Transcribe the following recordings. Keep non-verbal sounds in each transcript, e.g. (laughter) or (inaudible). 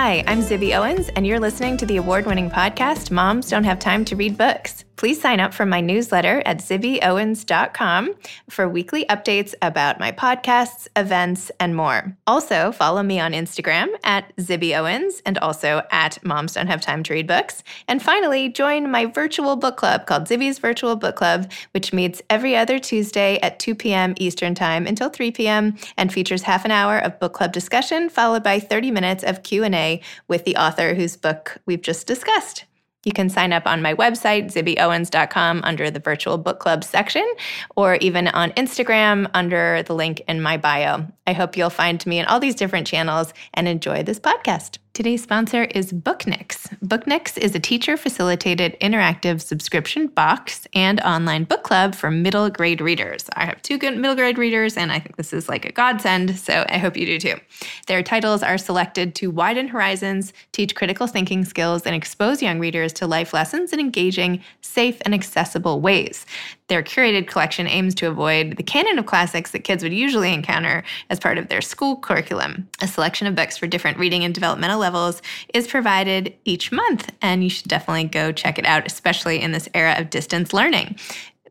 Hi, I'm Zibby Owens, and you're listening to the award winning podcast, Moms Don't Have Time to Read Books. Please sign up for my newsletter at zibbyowens.com for weekly updates about my podcasts, events, and more. Also, follow me on Instagram at zibbyowens and also at Moms Don't Have Time to Read Books. And finally, join my virtual book club called Zibby's Virtual Book Club, which meets every other Tuesday at 2 p.m. Eastern Time until 3 p.m. and features half an hour of book club discussion followed by 30 minutes of Q&A with the author whose book we've just discussed. You can sign up on my website, zibbyowens.com, under the virtual book club section, or even on Instagram under the link in my bio. I hope you'll find me in all these different channels and enjoy this podcast. Today's sponsor is Booknix. Booknix is a teacher facilitated interactive subscription box and online book club for middle grade readers. I have two good middle grade readers, and I think this is like a godsend, so I hope you do too. Their titles are selected to widen horizons, teach critical thinking skills, and expose young readers to life lessons in engaging, safe, and accessible ways. Their curated collection aims to avoid the canon of classics that kids would usually encounter as part of their school curriculum. A selection of books for different reading and developmental levels is provided each month, and you should definitely go check it out, especially in this era of distance learning.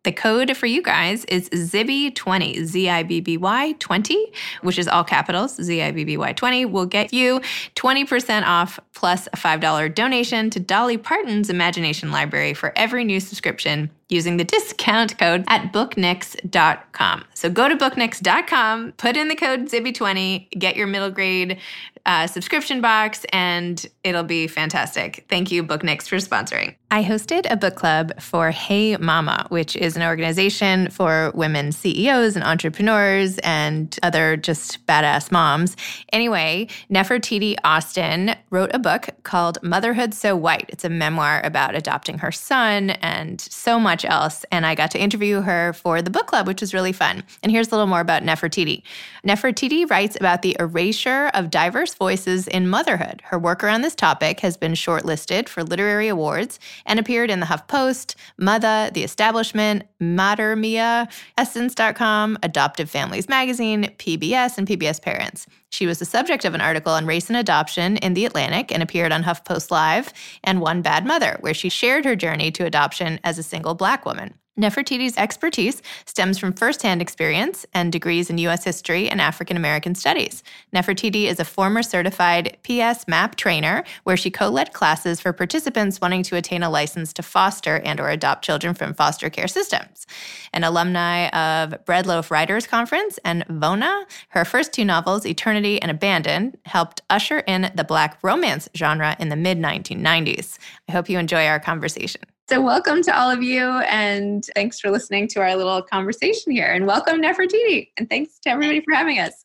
The code for you guys is Zibby20, Z I B B Y 20, which is all capitals, Z I B B Y 20, will get you 20% off plus a $5 donation to Dolly Parton's Imagination Library for every new subscription using the discount code at booknix.com. So go to booknix.com, put in the code Zibby20, get your middle grade uh, subscription box, and it'll be fantastic. Thank you, Booknix, for sponsoring. I hosted a book club for Hey Mama, which is an organization for women CEOs and entrepreneurs and other just badass moms. Anyway, Nefertiti Austin wrote a book called Motherhood So White. It's a memoir about adopting her son and so much else. And I got to interview her for the book club, which was really fun. And here's a little more about Nefertiti. Nefertiti writes about the erasure of diverse voices in motherhood. Her work around this topic has been shortlisted for literary awards and appeared in the HuffPost, Mother, The Establishment, Mamamia, Essence.com, Adoptive Families Magazine, PBS, and PBS Parents. She was the subject of an article on race and adoption in The Atlantic and appeared on HuffPost Live and One Bad Mother, where she shared her journey to adoption as a single black woman. Nefertiti's expertise stems from firsthand experience and degrees in U.S. history and African American studies. Nefertiti is a former certified PS MAPP trainer, where she co-led classes for participants wanting to attain a license to foster and or adopt children from foster care systems. An alumni of Bread Loaf Writers Conference and VONA, her first two novels, Eternity and Abandon, helped usher in the Black romance genre in the mid 1990s. I hope you enjoy our conversation. So, welcome to all of you, and thanks for listening to our little conversation here. And welcome, Nefertiti, and thanks to everybody for having us.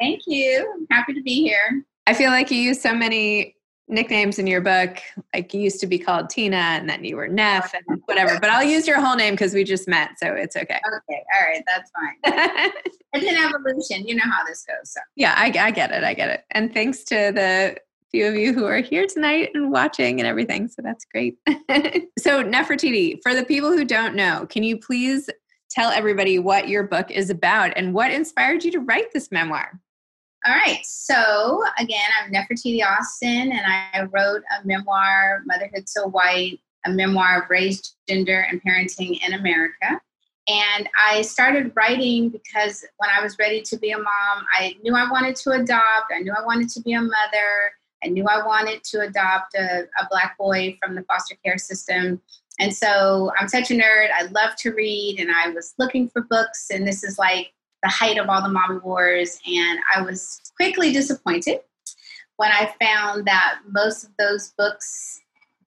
Thank you. I'm happy to be here. I feel like you use so many nicknames in your book. Like you used to be called Tina, and then you were Neff, and whatever. But I'll use your whole name because we just met, so it's okay. Okay, all right, that's fine. (laughs) it's an evolution. You know how this goes. So yeah, I, I get it. I get it. And thanks to the few of you who are here tonight and watching and everything. So that's great. (laughs) so, Nefertiti, for the people who don't know, can you please tell everybody what your book is about and what inspired you to write this memoir? All right. So, again, I'm Nefertiti Austin, and I wrote a memoir, Motherhood So White, a memoir of race, gender, and parenting in America. And I started writing because when I was ready to be a mom, I knew I wanted to adopt, I knew I wanted to be a mother. I knew I wanted to adopt a, a black boy from the foster care system. And so I'm such a nerd. I love to read, and I was looking for books, and this is like the height of all the mommy wars. And I was quickly disappointed when I found that most of those books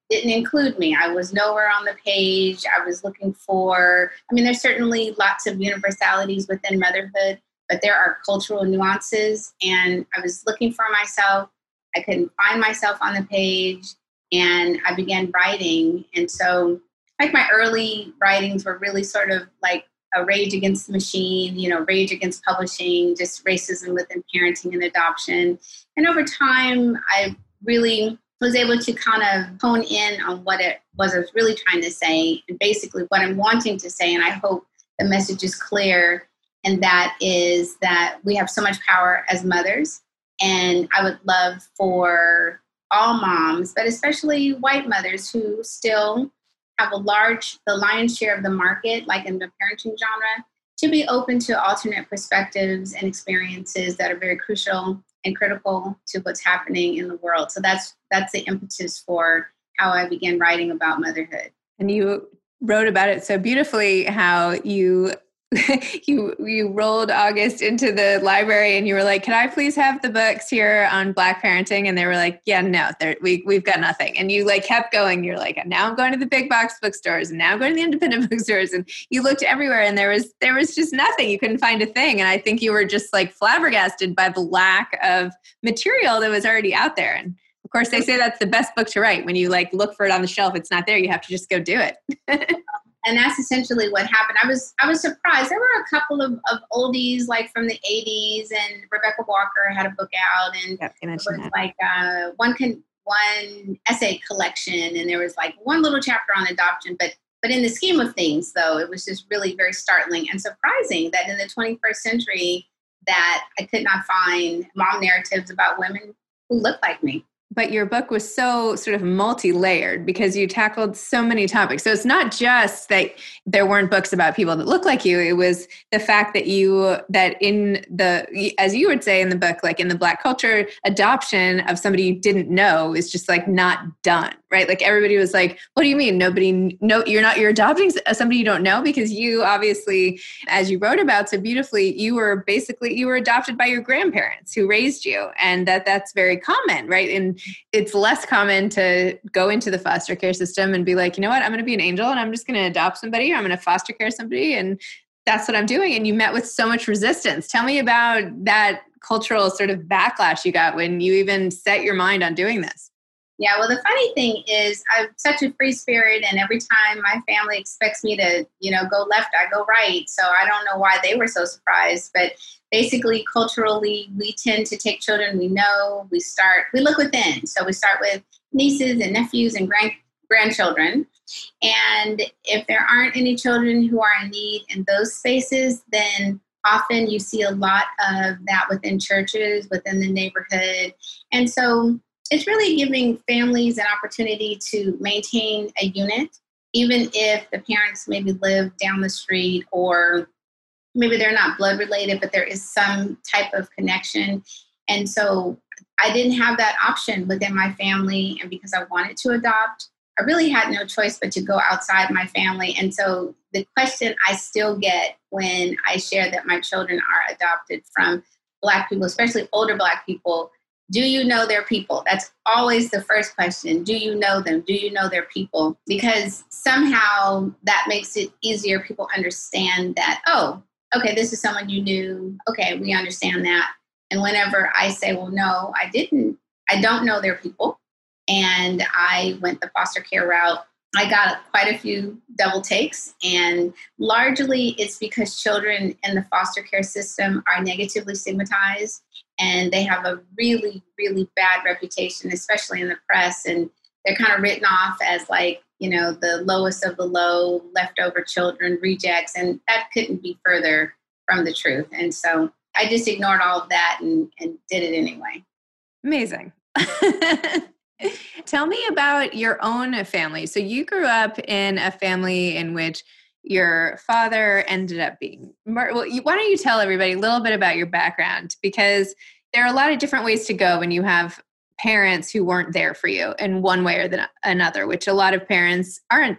didn't include me. I was nowhere on the page. I was looking for, I mean, there's certainly lots of universalities within motherhood, but there are cultural nuances. And I was looking for myself I couldn't find myself on the page and I began writing. And so, like, my early writings were really sort of like a rage against the machine, you know, rage against publishing, just racism within parenting and adoption. And over time, I really was able to kind of hone in on what it was I was really trying to say and basically what I'm wanting to say. And I hope the message is clear. And that is that we have so much power as mothers and I would love for all moms, but especially white mothers who still have a large, the lion's share of the market, like in the parenting genre, to be open to alternate perspectives and experiences that are very crucial and critical to what's happening in the world. So that's that's the impetus for how I began writing about motherhood. And you wrote about it so beautifully how you (laughs) you you rolled August into the library and you were like, "Can I please have the books here on Black parenting?" And they were like, "Yeah, no, we we've got nothing." And you like kept going. You're like, "Now I'm going to the big box bookstores, and now I'm going to the independent (laughs) bookstores." And you looked everywhere, and there was there was just nothing. You couldn't find a thing. And I think you were just like flabbergasted by the lack of material that was already out there. And of course, they say that's the best book to write. When you like look for it on the shelf, it's not there. You have to just go do it. (laughs) and that's essentially what happened. I was I was surprised. There were a couple of, of oldies like from the '80s, and Rebecca Walker had a book out, and yep, it was that. like uh, one can one essay collection, and there was like one little chapter on adoption. But but in the scheme of things, though, it was just really very startling and surprising that in the 21st century, that I could not find mom narratives about women who look like me but your book was so sort of multi-layered because you tackled so many topics. So it's not just that there weren't books about people that look like you. It was the fact that you that in the as you would say in the book like in the black culture adoption of somebody you didn't know is just like not done right like everybody was like what do you mean nobody no you're not you're adopting uh, somebody you don't know because you obviously as you wrote about so beautifully you were basically you were adopted by your grandparents who raised you and that that's very common right and it's less common to go into the foster care system and be like, you know what, I'm going to be an angel and I'm just going to adopt somebody or I'm going to foster care somebody. And that's what I'm doing. And you met with so much resistance. Tell me about that cultural sort of backlash you got when you even set your mind on doing this. Yeah, well, the funny thing is, I'm such a free spirit, and every time my family expects me to, you know, go left, I go right. So I don't know why they were so surprised. But basically, culturally, we tend to take children we know. We start, we look within. So we start with nieces and nephews and grand grandchildren. And if there aren't any children who are in need in those spaces, then often you see a lot of that within churches, within the neighborhood. And so it's really giving families an opportunity to maintain a unit even if the parents maybe live down the street or maybe they're not blood related, but there is some type of connection. And so I didn't have that option within my family. And because I wanted to adopt, I really had no choice but to go outside my family. And so the question I still get when I share that my children are adopted from Black people, especially older Black people, do you know their people? That's always the first question. Do you know them? Do you know their people? Because somehow that makes it easier. People understand that, oh, okay, this is someone you knew. Okay, we understand that. And whenever I say, well, no, I didn't, I don't know their people, and I went the foster care route, I got quite a few double takes. And largely it's because children in the foster care system are negatively stigmatized and they have a really, really bad reputation, especially in the press. And they're kind of written off as like, you know, the lowest of the low, leftover children, rejects. And that couldn't be further from the truth. And so I just ignored all of that and, and did it anyway. Amazing. (laughs) (laughs) Tell me about your own family. So you grew up in a family in which your father ended up being well you, why don't you tell everybody a little bit about your background? Because there are a lot of different ways to go when you have parents who weren't there for you in one way or the, another which a lot of parents aren't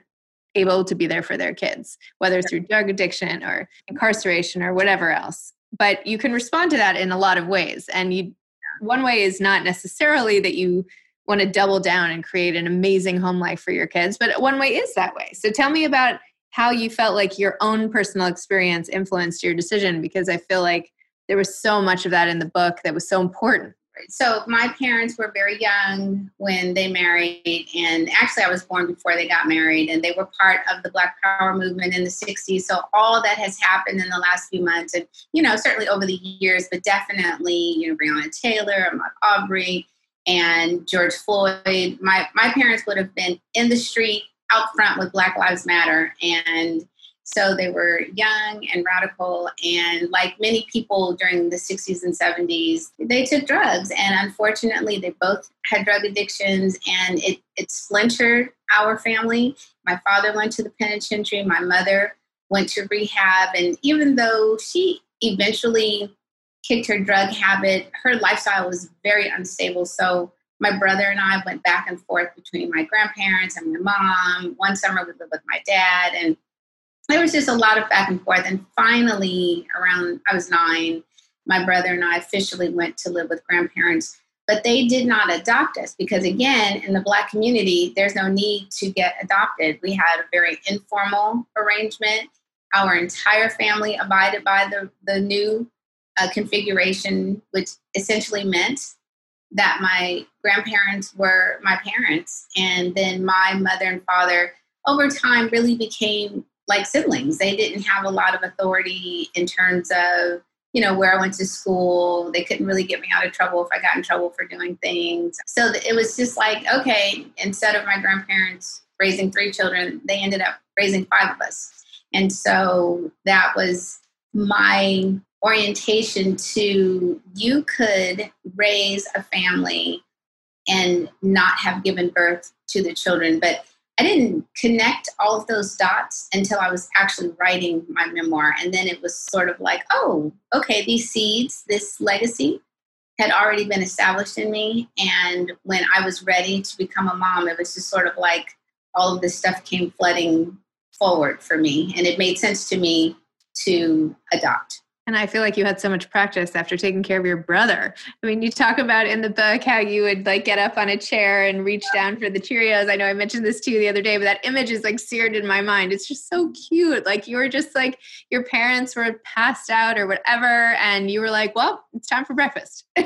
able to be there for their kids whether it's through drug addiction or incarceration or whatever else. But you can respond to that in a lot of ways and you one way is not necessarily that you want to double down and create an amazing home life for your kids but one way is that way so tell me about how you felt like your own personal experience influenced your decision because I feel like there was so much of that in the book that was so important. So my parents were very young when they married, and actually I was born before they got married, and they were part of the Black Power movement in the '60s. So all that has happened in the last few months, and you know certainly over the years, but definitely you know Breonna Taylor, Ahmaud Arbery, and George Floyd. My my parents would have been in the street out front with Black Lives Matter. And so they were young and radical. And like many people during the 60s and 70s, they took drugs. And unfortunately, they both had drug addictions and it, it splintered our family. My father went to the penitentiary, my mother went to rehab. And even though she eventually kicked her drug habit, her lifestyle was very unstable. So my brother and I went back and forth between my grandparents and my mom. One summer we lived with my dad, and there was just a lot of back and forth. And finally, around I was nine, my brother and I officially went to live with grandparents. But they did not adopt us because, again, in the Black community, there's no need to get adopted. We had a very informal arrangement. Our entire family abided by the, the new uh, configuration, which essentially meant that my grandparents were my parents. And then my mother and father, over time, really became like siblings. They didn't have a lot of authority in terms of, you know, where I went to school. They couldn't really get me out of trouble if I got in trouble for doing things. So it was just like, okay, instead of my grandparents raising three children, they ended up raising five of us. And so that was my orientation to you could raise a family and not have given birth to the children. But I didn't connect all of those dots until I was actually writing my memoir. And then it was sort of like, oh, okay, these seeds, this legacy had already been established in me. And when I was ready to become a mom, it was just sort of like all of this stuff came flooding forward for me. And it made sense to me to adopt. And I feel like you had so much practice after taking care of your brother. I mean, you talk about in the book how you would like get up on a chair and reach down for the Cheerios. I know I mentioned this to you the other day, but that image is like seared in my mind. It's just so cute. Like you were just like your parents were passed out or whatever, and you were like, "Well, it's time for breakfast." (laughs)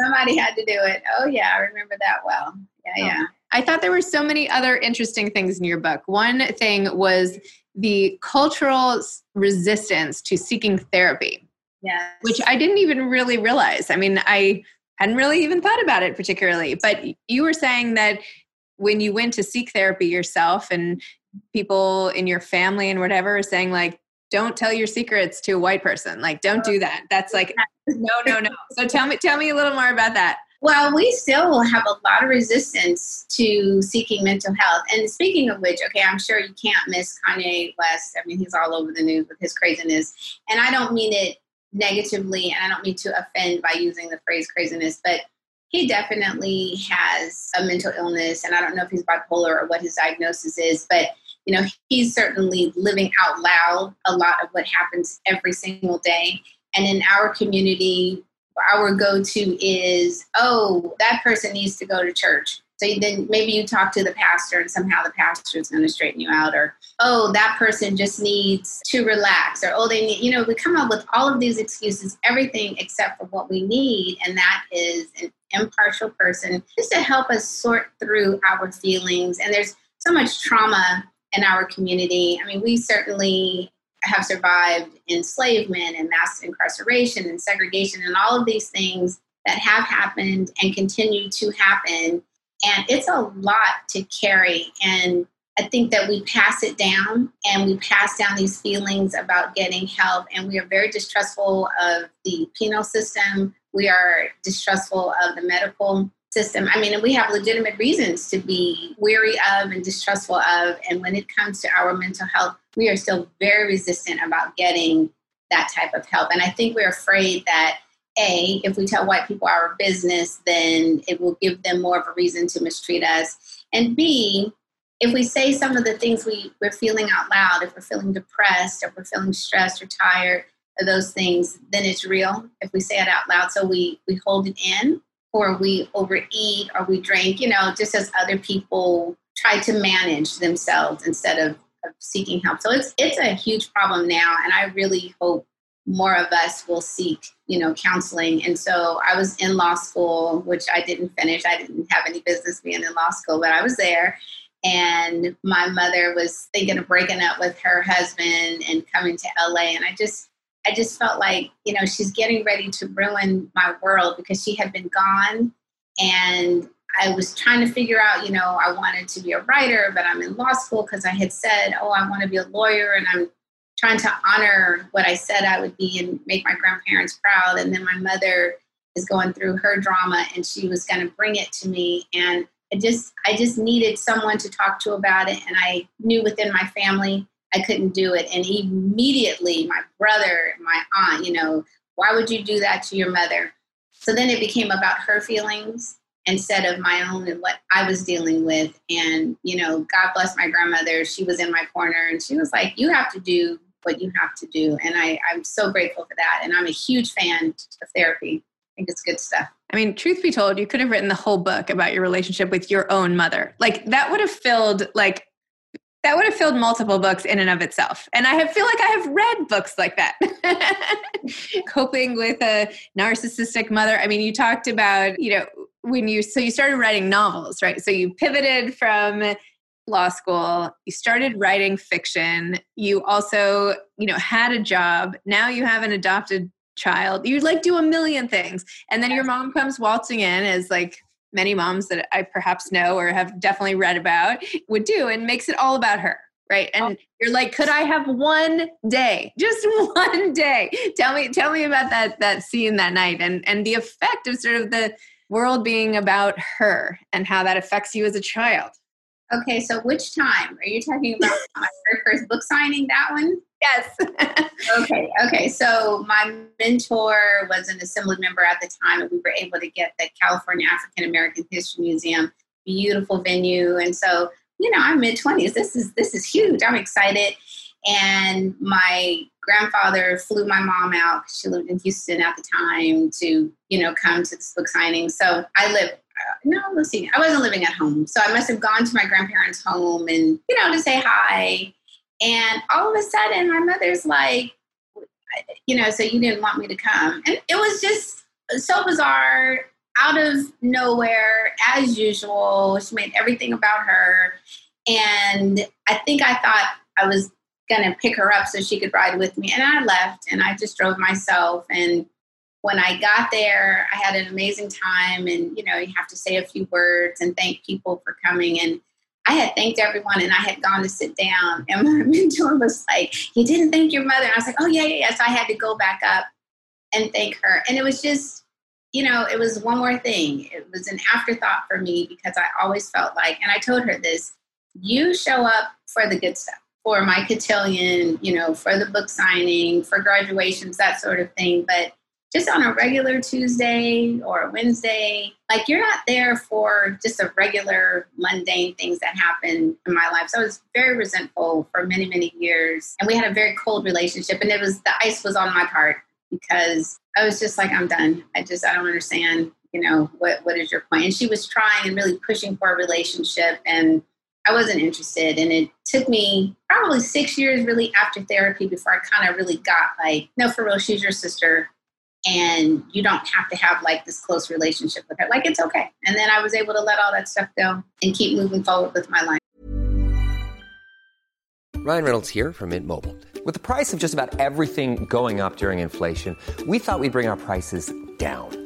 Somebody had to do it. Oh yeah, I remember that well. Yeah, oh. yeah. I thought there were so many other interesting things in your book. One thing was the cultural resistance to seeking therapy. Yeah. Which I didn't even really realize. I mean, I hadn't really even thought about it particularly. But you were saying that when you went to seek therapy yourself and people in your family and whatever are saying like don't tell your secrets to a white person like don't do that that's like (laughs) no no no so tell me tell me a little more about that Well, we still have a lot of resistance to seeking mental health. And speaking of which, okay, I'm sure you can't miss Kanye West. I mean, he's all over the news with his craziness. And I don't mean it negatively, and I don't mean to offend by using the phrase craziness, but he definitely has a mental illness. And I don't know if he's bipolar or what his diagnosis is, but you know, he's certainly living out loud a lot of what happens every single day. And in our community, our go to is, oh, that person needs to go to church. So then maybe you talk to the pastor and somehow the pastor is going to straighten you out, or oh, that person just needs to relax, or oh, they need, you know, we come up with all of these excuses, everything except for what we need, and that is an impartial person just to help us sort through our feelings. And there's so much trauma in our community. I mean, we certainly have survived enslavement and mass incarceration and segregation and all of these things that have happened and continue to happen. And it's a lot to carry. And I think that we pass it down and we pass down these feelings about getting help. And we are very distrustful of the penal system. We are distrustful of the medical system. I mean, we have legitimate reasons to be weary of and distrustful of. And when it comes to our mental health, we are still very resistant about getting that type of help. And I think we're afraid that a, if we tell white people our business, then it will give them more of a reason to mistreat us. And B, if we say some of the things we, we're feeling out loud, if we're feeling depressed, if we're feeling stressed or tired, those things, then it's real if we say it out loud. So we, we hold it in or we overeat or we drink, you know, just as other people try to manage themselves instead of, of seeking help. So it's it's a huge problem now and I really hope more of us will seek, you know, counseling. And so I was in law school, which I didn't finish. I didn't have any business being in law school, but I was there. And my mother was thinking of breaking up with her husband and coming to LA. And I just I just felt like, you know, she's getting ready to ruin my world because she had been gone. And I was trying to figure out, you know, I wanted to be a writer, but I'm in law school because I had said, oh, I want to be a lawyer. And I'm trying to honor what I said I would be and make my grandparents proud. And then my mother is going through her drama and she was going to bring it to me. And I just, I just needed someone to talk to about it. And I knew within my family I couldn't do it. And immediately, my brother, my aunt, you know, why would you do that to your mother? So then it became about her feelings instead of my own and what I was dealing with. And, you know, God bless my grandmother. She was in my corner and she was like, you have to do what you have to do. And I, I'm so grateful for that. And I'm a huge fan of therapy. I think it's good stuff. I mean, truth be told, you could have written the whole book about your relationship with your own mother. Like that would have filled like that would have filled multiple books in and of itself. And I have, feel like I have read books like that. (laughs) Coping with a narcissistic mother. I mean, you talked about, you know, when you, so you started writing novels, right? So you pivoted from law school, you started writing fiction. You also, you know, had a job. Now you have an adopted child. You like do a million things. And then your mom comes waltzing in as like many moms that I perhaps know or have definitely read about would do and makes it all about her right? And oh. you're like could i have one day just (laughs) one day? Tell me tell me about that that scene that night and and the effect of sort of the world being about her and how that affects you as a child. Okay so which time? Are you talking about (laughs) my first book signing that one Yes. (laughs) okay. Okay. So my mentor was an assembly member at the time, and we were able to get the California African American History Museum, beautiful venue. And so, you know, I'm mid twenties. This is this is huge. I'm excited. And my grandfather flew my mom out. She lived in Houston at the time to, you know, come to this book signing. So I lived uh, no, let's see. I wasn't living at home. So I must have gone to my grandparents' home and, you know, to say hi. And all of a sudden, my mother's like, you know, so you didn't want me to come. And it was just so bizarre, out of nowhere, as usual. She made everything about her. And I think I thought I was going to pick her up so she could ride with me. And I left and I just drove myself. And when I got there, I had an amazing time. And, you know, you have to say a few words and thank people for coming. And I had thanked everyone and I had gone to sit down. And (laughs) my mentor was like, You didn't thank your mother. And I was like, Oh, yeah, yeah, yeah. So I had to go back up and thank her. And it was just, you know, it was one more thing. It was an afterthought for me because I always felt like, and I told her this you show up for the good stuff, for my cotillion, you know, for the book signing, for graduations, that sort of thing. But just on a regular Tuesday or a Wednesday, like you're not there for just a regular mundane things that happen in my life. So I was very resentful for many, many years. And we had a very cold relationship. And it was the ice was on my part because I was just like, I'm done. I just I don't understand, you know, what what is your point? And she was trying and really pushing for a relationship and I wasn't interested. And it took me probably six years really after therapy before I kind of really got like, no, for real, she's your sister. And you don't have to have like this close relationship with her. Like, it's okay. And then I was able to let all that stuff go and keep moving forward with my life. Ryan Reynolds here from Mint Mobile. With the price of just about everything going up during inflation, we thought we'd bring our prices down.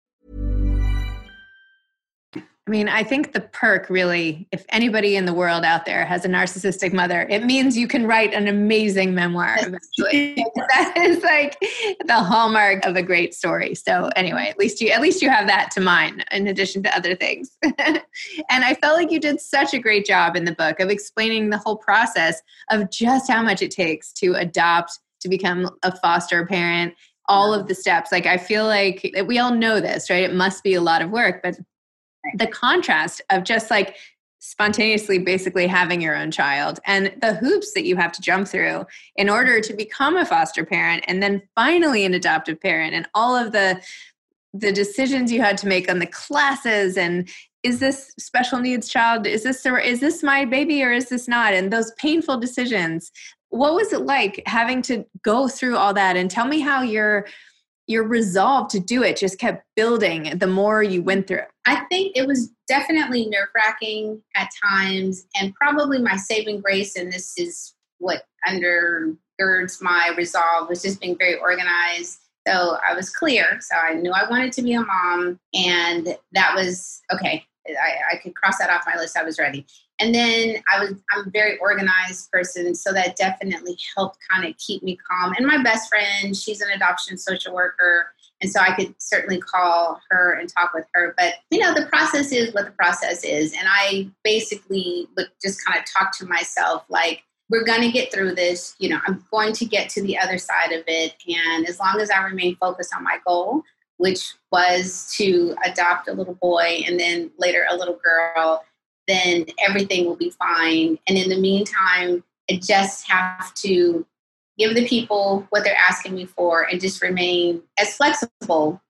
I mean, I think the perk really, if anybody in the world out there has a narcissistic mother, it means you can write an amazing memoir eventually. (laughs) (laughs) that is like the hallmark of a great story. So anyway, at least you at least you have that to mind in addition to other things. (laughs) and I felt like you did such a great job in the book of explaining the whole process of just how much it takes to adopt, to become a foster parent, all of the steps. Like I feel like we all know this, right? It must be a lot of work, but the contrast of just like spontaneously basically having your own child and the hoops that you have to jump through in order to become a foster parent and then finally an adoptive parent and all of the the decisions you had to make on the classes and is this special needs child is this is this my baby or is this not? And those painful decisions. What was it like having to go through all that? And tell me how your your resolve to do it just kept building the more you went through I think it was definitely nerve wracking at times, and probably my saving grace, and this is what undergirds my resolve, was just being very organized. So I was clear. So I knew I wanted to be a mom, and that was okay. I, I could cross that off my list. I was ready. And then I was I'm a very organized person, so that definitely helped kind of keep me calm. And my best friend, she's an adoption social worker and so I could certainly call her and talk with her. But, you know, the process is what the process is. And I basically would just kind of talk to myself like, we're going to get through this. You know, I'm going to get to the other side of it. And as long as I remain focused on my goal, which was to adopt a little boy and then later a little girl, then everything will be fine. And in the meantime, I just have to give the people what they're asking me for, and just remain as flexible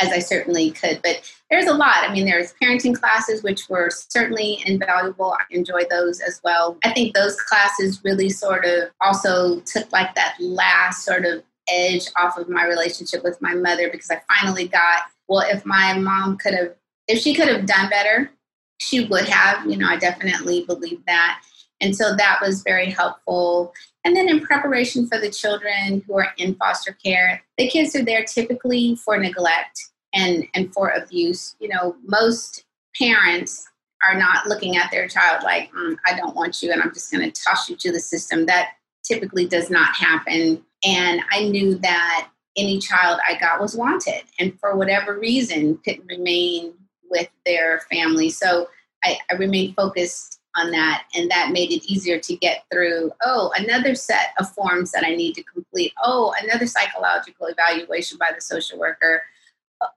as I certainly could. But there's a lot. I mean, there's parenting classes, which were certainly invaluable. I enjoyed those as well. I think those classes really sort of also took like that last sort of edge off of my relationship with my mother because I finally got, well, if my mom could have, if she could have done better, she would have. You know, I definitely believe that. And so that was very helpful. And then in preparation for the children who are in foster care, the kids are there typically for neglect and, and for abuse. You know, most parents are not looking at their child like, mm, I don't want you and I'm just going to toss you to the system. That typically does not happen. And I knew that any child I got was wanted and for whatever reason couldn't remain with their family. So I, I remained focused on that and that made it easier to get through oh another set of forms that i need to complete. Oh another psychological evaluation by the social worker.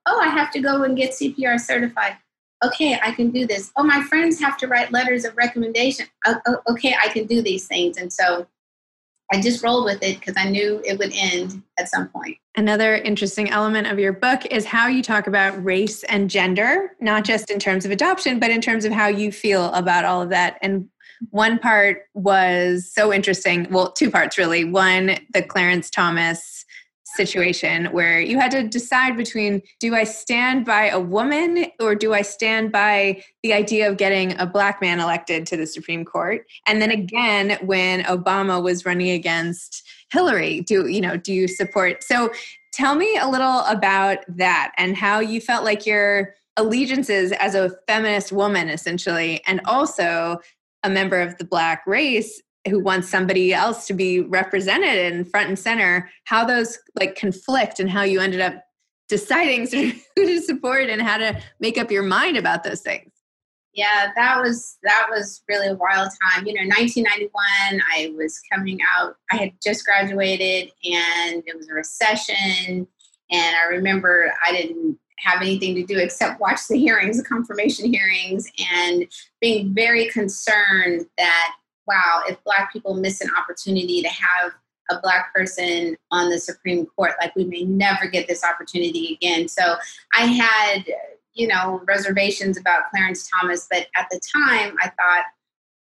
Oh i have to go and get cpr certified. Okay i can do this. Oh my friends have to write letters of recommendation. Oh, oh, okay i can do these things. And so I just rolled with it because I knew it would end at some point. Another interesting element of your book is how you talk about race and gender, not just in terms of adoption, but in terms of how you feel about all of that. And one part was so interesting. Well, two parts really. One, the Clarence Thomas situation where you had to decide between do I stand by a woman or do I stand by the idea of getting a black man elected to the Supreme Court? And then again, when Obama was running against Hillary, do you know, do you support? So tell me a little about that and how you felt like your allegiances as a feminist woman essentially and also a member of the black race who wants somebody else to be represented and front and center how those like conflict and how you ended up deciding (laughs) who to support and how to make up your mind about those things. Yeah that was that was really a wild time. You know 1991 i was coming out i had just graduated and it was a recession and i remember i didn't have anything to do except watch the hearings the confirmation hearings and being very concerned that wow, if Black people miss an opportunity to have a Black person on the Supreme Court, like we may never get this opportunity again. So I had, you know, reservations about Clarence Thomas, but at the time I thought,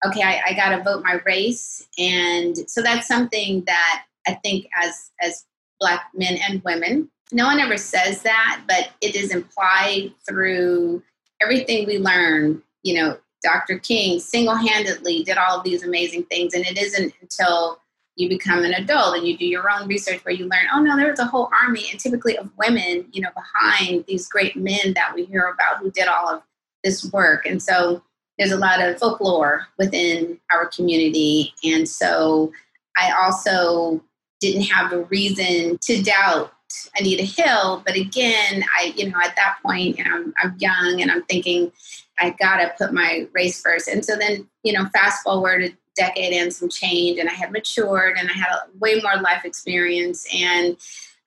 okay, I, I got to vote my race. And so that's something that I think as, as Black men and women, no one ever says that, but it is implied through everything we learn, you know, Dr. King single handedly did all of these amazing things. And it isn't until you become an adult and you do your own research where you learn, oh no, there was a whole army and typically of women, you know, behind these great men that we hear about who did all of this work. And so there's a lot of folklore within our community. And so I also didn't have a reason to doubt Anita Hill. But again, I, you know, at that point, you know, I'm, I'm young and I'm thinking, I gotta put my race first. And so then, you know, fast forward a decade and some change, and I had matured and I had a, way more life experience, and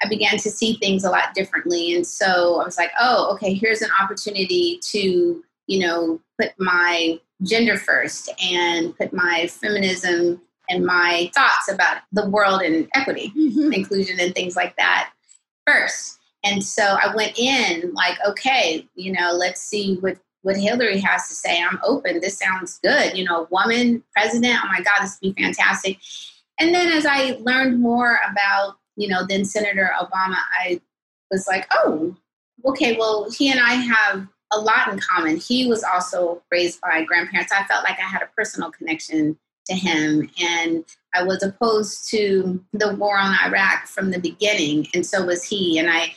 I began to see things a lot differently. And so I was like, oh, okay, here's an opportunity to, you know, put my gender first and put my feminism and my thoughts about the world and equity, mm-hmm. inclusion, and things like that first. And so I went in like, okay, you know, let's see what what Hillary has to say. I'm open. This sounds good. You know, woman president. Oh my God, this would be fantastic. And then as I learned more about, you know, then Senator Obama, I was like, oh, okay, well, he and I have a lot in common. He was also raised by grandparents. I felt like I had a personal connection to him. And I was opposed to the war on Iraq from the beginning, and so was he. And I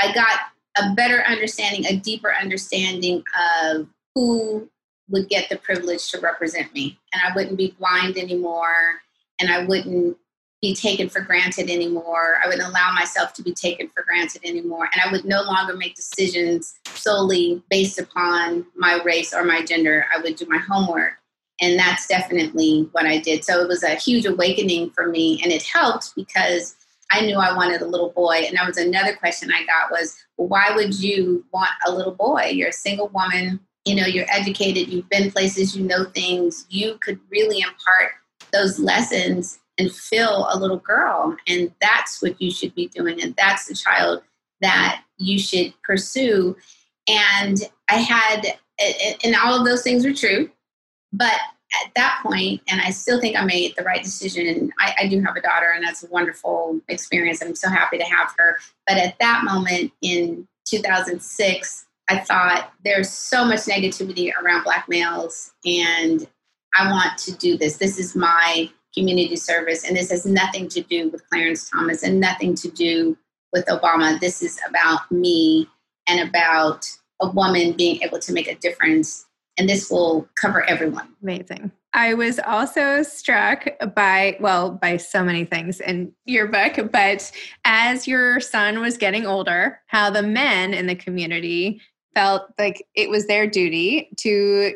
I got a better understanding, a deeper understanding of who would get the privilege to represent me. And I wouldn't be blind anymore, and I wouldn't be taken for granted anymore. I wouldn't allow myself to be taken for granted anymore. And I would no longer make decisions solely based upon my race or my gender. I would do my homework. And that's definitely what I did. So it was a huge awakening for me. And it helped because I knew I wanted a little boy. And that was another question I got was, why would you want a little boy? You're a single woman, you know, you're educated, you've been places, you know things. You could really impart those lessons and fill a little girl. And that's what you should be doing. And that's the child that you should pursue. And I had, and all of those things were true. But at that point, and I still think I made the right decision. I, I, do have a daughter, and that's a wonderful experience. I'm so happy to have her. But at that moment in 2006, I thought there's so much negativity around Black males, and I want to do this. This is my community service, and this has nothing to do with Clarence Thomas and nothing to do with Obama. This is about me and about a woman being able to make a difference and this will cover everyone. Amazing. I was also struck by, well, by so many things in your book, but as your son was getting older, how the men in the community felt like it was their duty to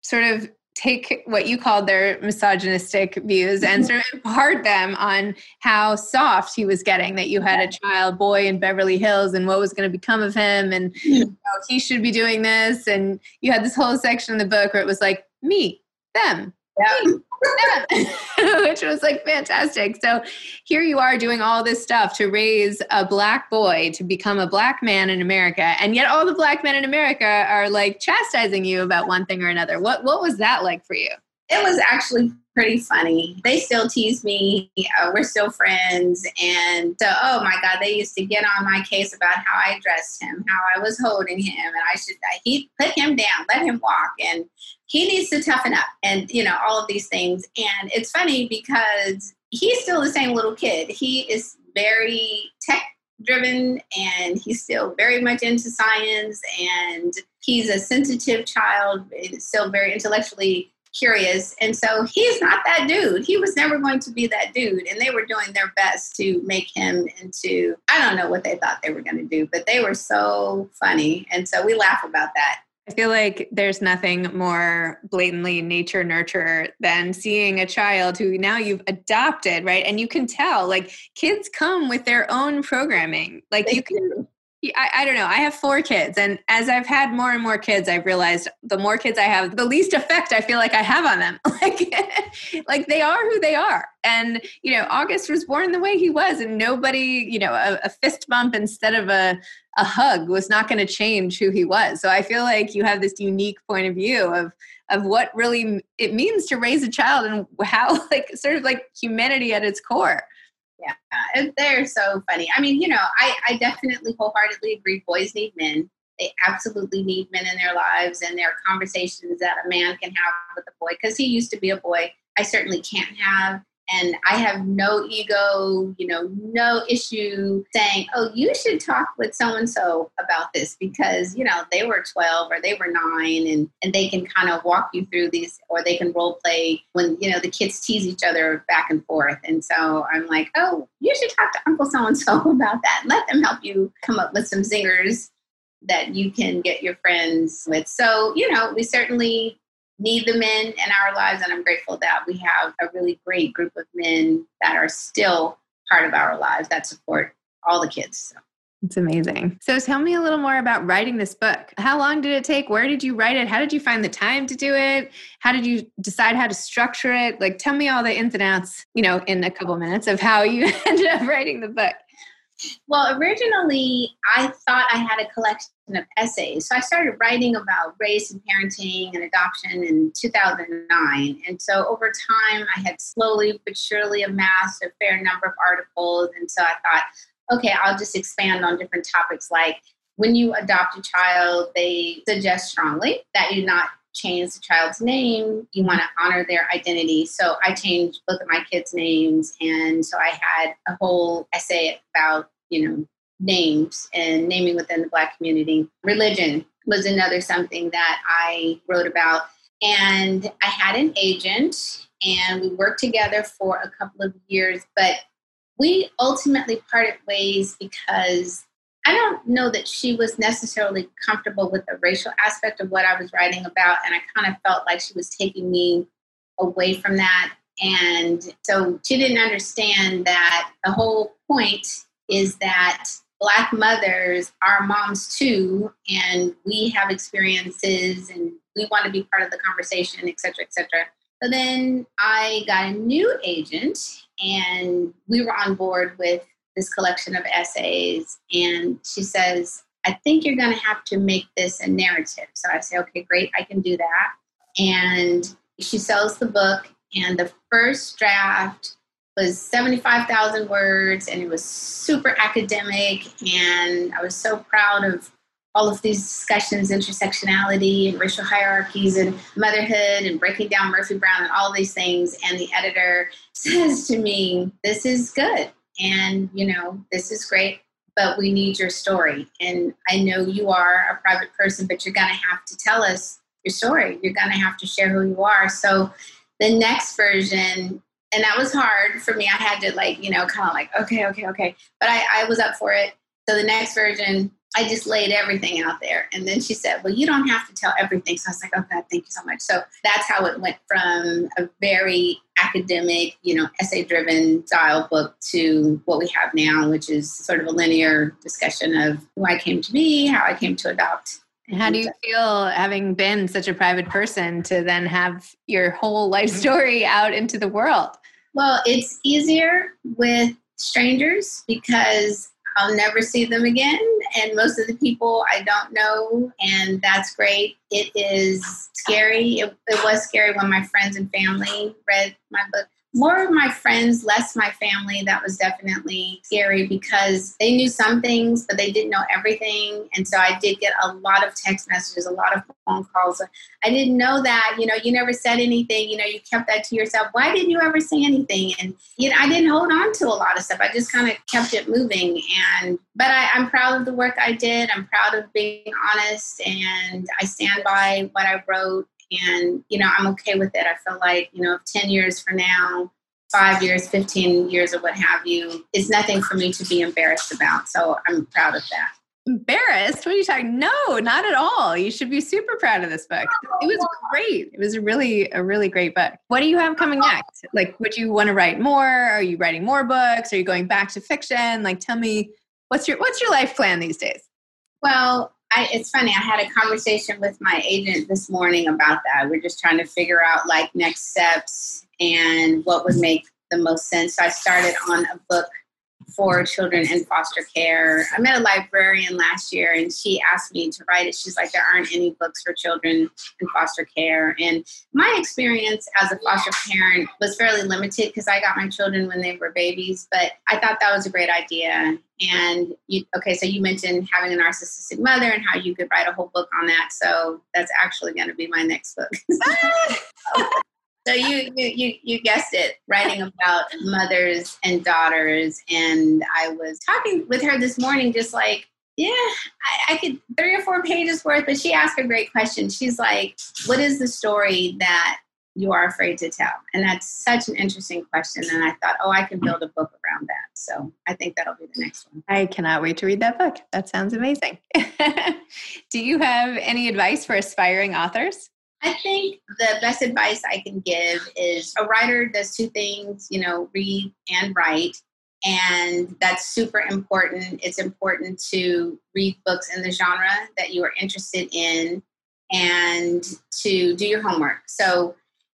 sort of take what you called their misogynistic views and sort of impart them on how soft he was getting that you had a child boy in Beverly Hills and what was going to become of him and hmm. you know, he should be doing this. And you had this whole section in the book where it was like me them yeah. (laughs) which was like fantastic. So here you are doing all this stuff to raise a black boy to become a black man in America, and yet all the black men in America are like chastising you about one thing or another. What what was that like for you? It was actually pretty funny. They still tease me. Uh, we're still friends. And so, oh my God, they used to get on my case about how I dressed him, how I was holding him, and I should, he put him down, let him walk. And he needs to toughen up and you know all of these things. And it's funny because he's still the same little kid. He is very tech driven and he's still very much into science and he's a sensitive child still very intellectually curious. And so he's not that dude. He was never going to be that dude. And they were doing their best to make him into i don't know what they thought they were going to do but they were so funny. And so we laugh about that I feel like there's nothing more blatantly nature nurture than seeing a child who now you've adopted, right? And you can tell, like, kids come with their own programming. Like, they you can. I, I don't know. I have four kids, and as I've had more and more kids, I've realized the more kids I have, the least effect I feel like I have on them. (laughs) like, like they are who they are. And you know, August was born the way he was, and nobody, you know, a, a fist bump instead of a a hug was not going to change who he was. So I feel like you have this unique point of view of of what really it means to raise a child and how (laughs) like sort of like humanity at its core. Yeah, they're so funny. I mean, you know, I, I definitely wholeheartedly agree. Boys need men. They absolutely need men in their lives, and there are conversations that a man can have with a boy because he used to be a boy. I certainly can't have and I have no ego, you know, no issue saying, oh, you should talk with so and so about this because, you know, they were 12 or they were nine and, and they can kind of walk you through these or they can role play when, you know, the kids tease each other back and forth. And so I'm like, oh, you should talk to Uncle so and so about that. Let them help you come up with some zingers that you can get your friends with. So, you know, we certainly need the men in our lives. And I'm grateful that we have a really great group of men that are still part of our lives that support all the kids. So. It's amazing. So tell me a little more about writing this book. How long did it take? Where did you write it? How did you find the time to do it? How did you decide how to structure it? Like tell me all the ins and outs, you know, in a couple minutes of how you (laughs) ended up writing the book. Well, originally I thought I had a collection of essays. So I started writing about race and parenting and adoption in 2009. And so over time, I had slowly but surely amassed a fair number of articles. And so I thought, okay, I'll just expand on different topics like when you adopt a child, they suggest strongly that you not change the child's name. You want to honor their identity. So I changed both of my kids' names. And so I had a whole essay about, you know, names and naming within the Black community. Religion was another something that I wrote about. And I had an agent and we worked together for a couple of years, but we ultimately parted ways because I don't know that she was necessarily comfortable with the racial aspect of what I was writing about. And I kind of felt like she was taking me away from that. And so she didn't understand that the whole point is that Black mothers are moms too, and we have experiences and we want to be part of the conversation, et cetera, et cetera. So then I got a new agent, and we were on board with this collection of essays. And she says, I think you're going to have to make this a narrative. So I say, okay, great, I can do that. And she sells the book, and the first draft was 75,000 words and it was super academic. And I was so proud of all of these discussions, intersectionality and racial hierarchies and motherhood and breaking down Murphy Brown and all these things. And the editor (laughs) says to me, This is good. And, you know, this is great, but we need your story. And I know you are a private person, but you're going to have to tell us your story. You're going to have to share who you are. So the next version, and that was hard for me. I had to like, you know, kind of like, okay, okay, okay. But I, I was up for it. So the next version, I just laid everything out there. And then she said, Well, you don't have to tell everything. So I was like, Okay, thank you so much. So that's how it went from a very academic, you know, essay driven style book to what we have now, which is sort of a linear discussion of who I came to be, how I came to adopt. And how do you feel having been such a private person to then have your whole life mm-hmm. story out into the world? Well, it's easier with strangers because I'll never see them again. And most of the people I don't know, and that's great. It is scary. It, it was scary when my friends and family read my book more of my friends, less my family. That was definitely scary because they knew some things, but they didn't know everything. And so I did get a lot of text messages, a lot of phone calls. I didn't know that, you know, you never said anything, you know, you kept that to yourself. Why didn't you ever say anything? And, you know, I didn't hold on to a lot of stuff. I just kind of kept it moving. And, but I, I'm proud of the work I did. I'm proud of being honest and I stand by what I wrote and you know i'm okay with it. I feel like you know 10 years from now five years 15 years or what have you is nothing for me to be embarrassed about. So i'm proud of that. Embarrassed? What are you talking no not at all. You should be super proud of this book. It was great. It was a really a really great book. What do you have coming next? Like would you want to write more? Are you writing more books? Are you going back to fiction? Like tell me what's your what's your life plan these days? Well I, it's funny. I had a conversation with my agent this morning about that. We're just trying to figure out like next steps and what would make the most sense. So I started on a book for children in foster care. I met a librarian last year and she asked me to write it. She's like, there aren't any books for children in foster care. And my experience as a foster parent was fairly limited because I got my children when they were babies, but I thought that was a great idea. And you, okay, so you mentioned having a narcissistic mother and how you could write a whole book on that. So that's actually going to be my next book. Ah! (laughs) (laughs) So you, you you you guessed it, writing about mothers and daughters, and I was talking with her this morning, just like, yeah, I, I could three or four pages worth. But she asked a great question. She's like, "What is the story that you are afraid to tell?" And that's such an interesting question. And I thought, oh, I can build a book around that. So I think that'll be the next one. I cannot wait to read that book. That sounds amazing. (laughs) Do you have any advice for aspiring authors? I think the best advice I can give is a writer does two things, you know, read and write. And that's super important. It's important to read books in the genre that you are interested in and to do your homework. So,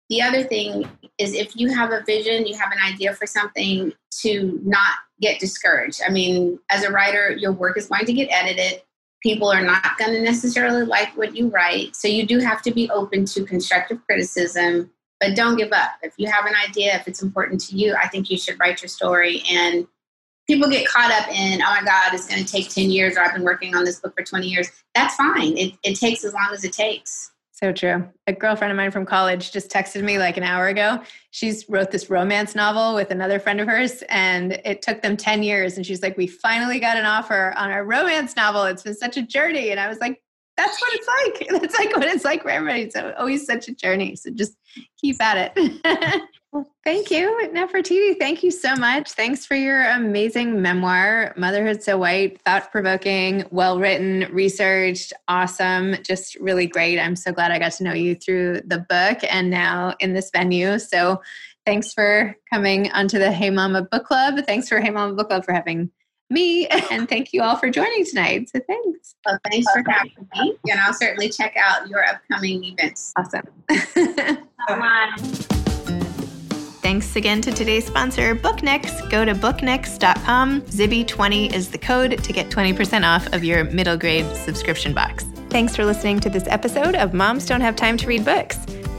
the other thing is if you have a vision, you have an idea for something, to not get discouraged. I mean, as a writer, your work is going to get edited people are not going to necessarily like what you write. So you do have to be open to constructive criticism, but don't give up. If you have an idea, if it's important to you, I think you should write your story. And people get caught up in, oh my God, it's going to take 10 years, or I've been working on this book for 20 years. That's fine. It, it takes as long as it takes. So true. A girlfriend of mine from college just texted me like an hour ago. She's wrote this romance novel with another friend of hers, and it took them 10 years. And she's like, We finally got an offer on our romance novel. It's been such a journey. And I was like, That's what it's like. (laughs) That's like what it's like for everybody. Always such a journey. So just keep at it. (laughs) Well, thank you, Nefertiti. Thank you so much. Thanks for your amazing memoir, Motherhood So White, thought provoking, well written, researched, awesome, just really great. I'm so glad I got to know you through the book and now in this venue. So thanks for coming onto the Hey Mama Book Club. Thanks for Hey Mama Book Club for having me. (laughs) And thank you all for joining tonight. So thanks. Well, thanks for having me. And I'll certainly check out your upcoming events. Awesome. (laughs) Bye. Thanks again to today's sponsor, Booknex. Go to booknex.com. Zibby20 is the code to get 20% off of your middle grade subscription box. Thanks for listening to this episode of Moms Don't Have Time to Read Books.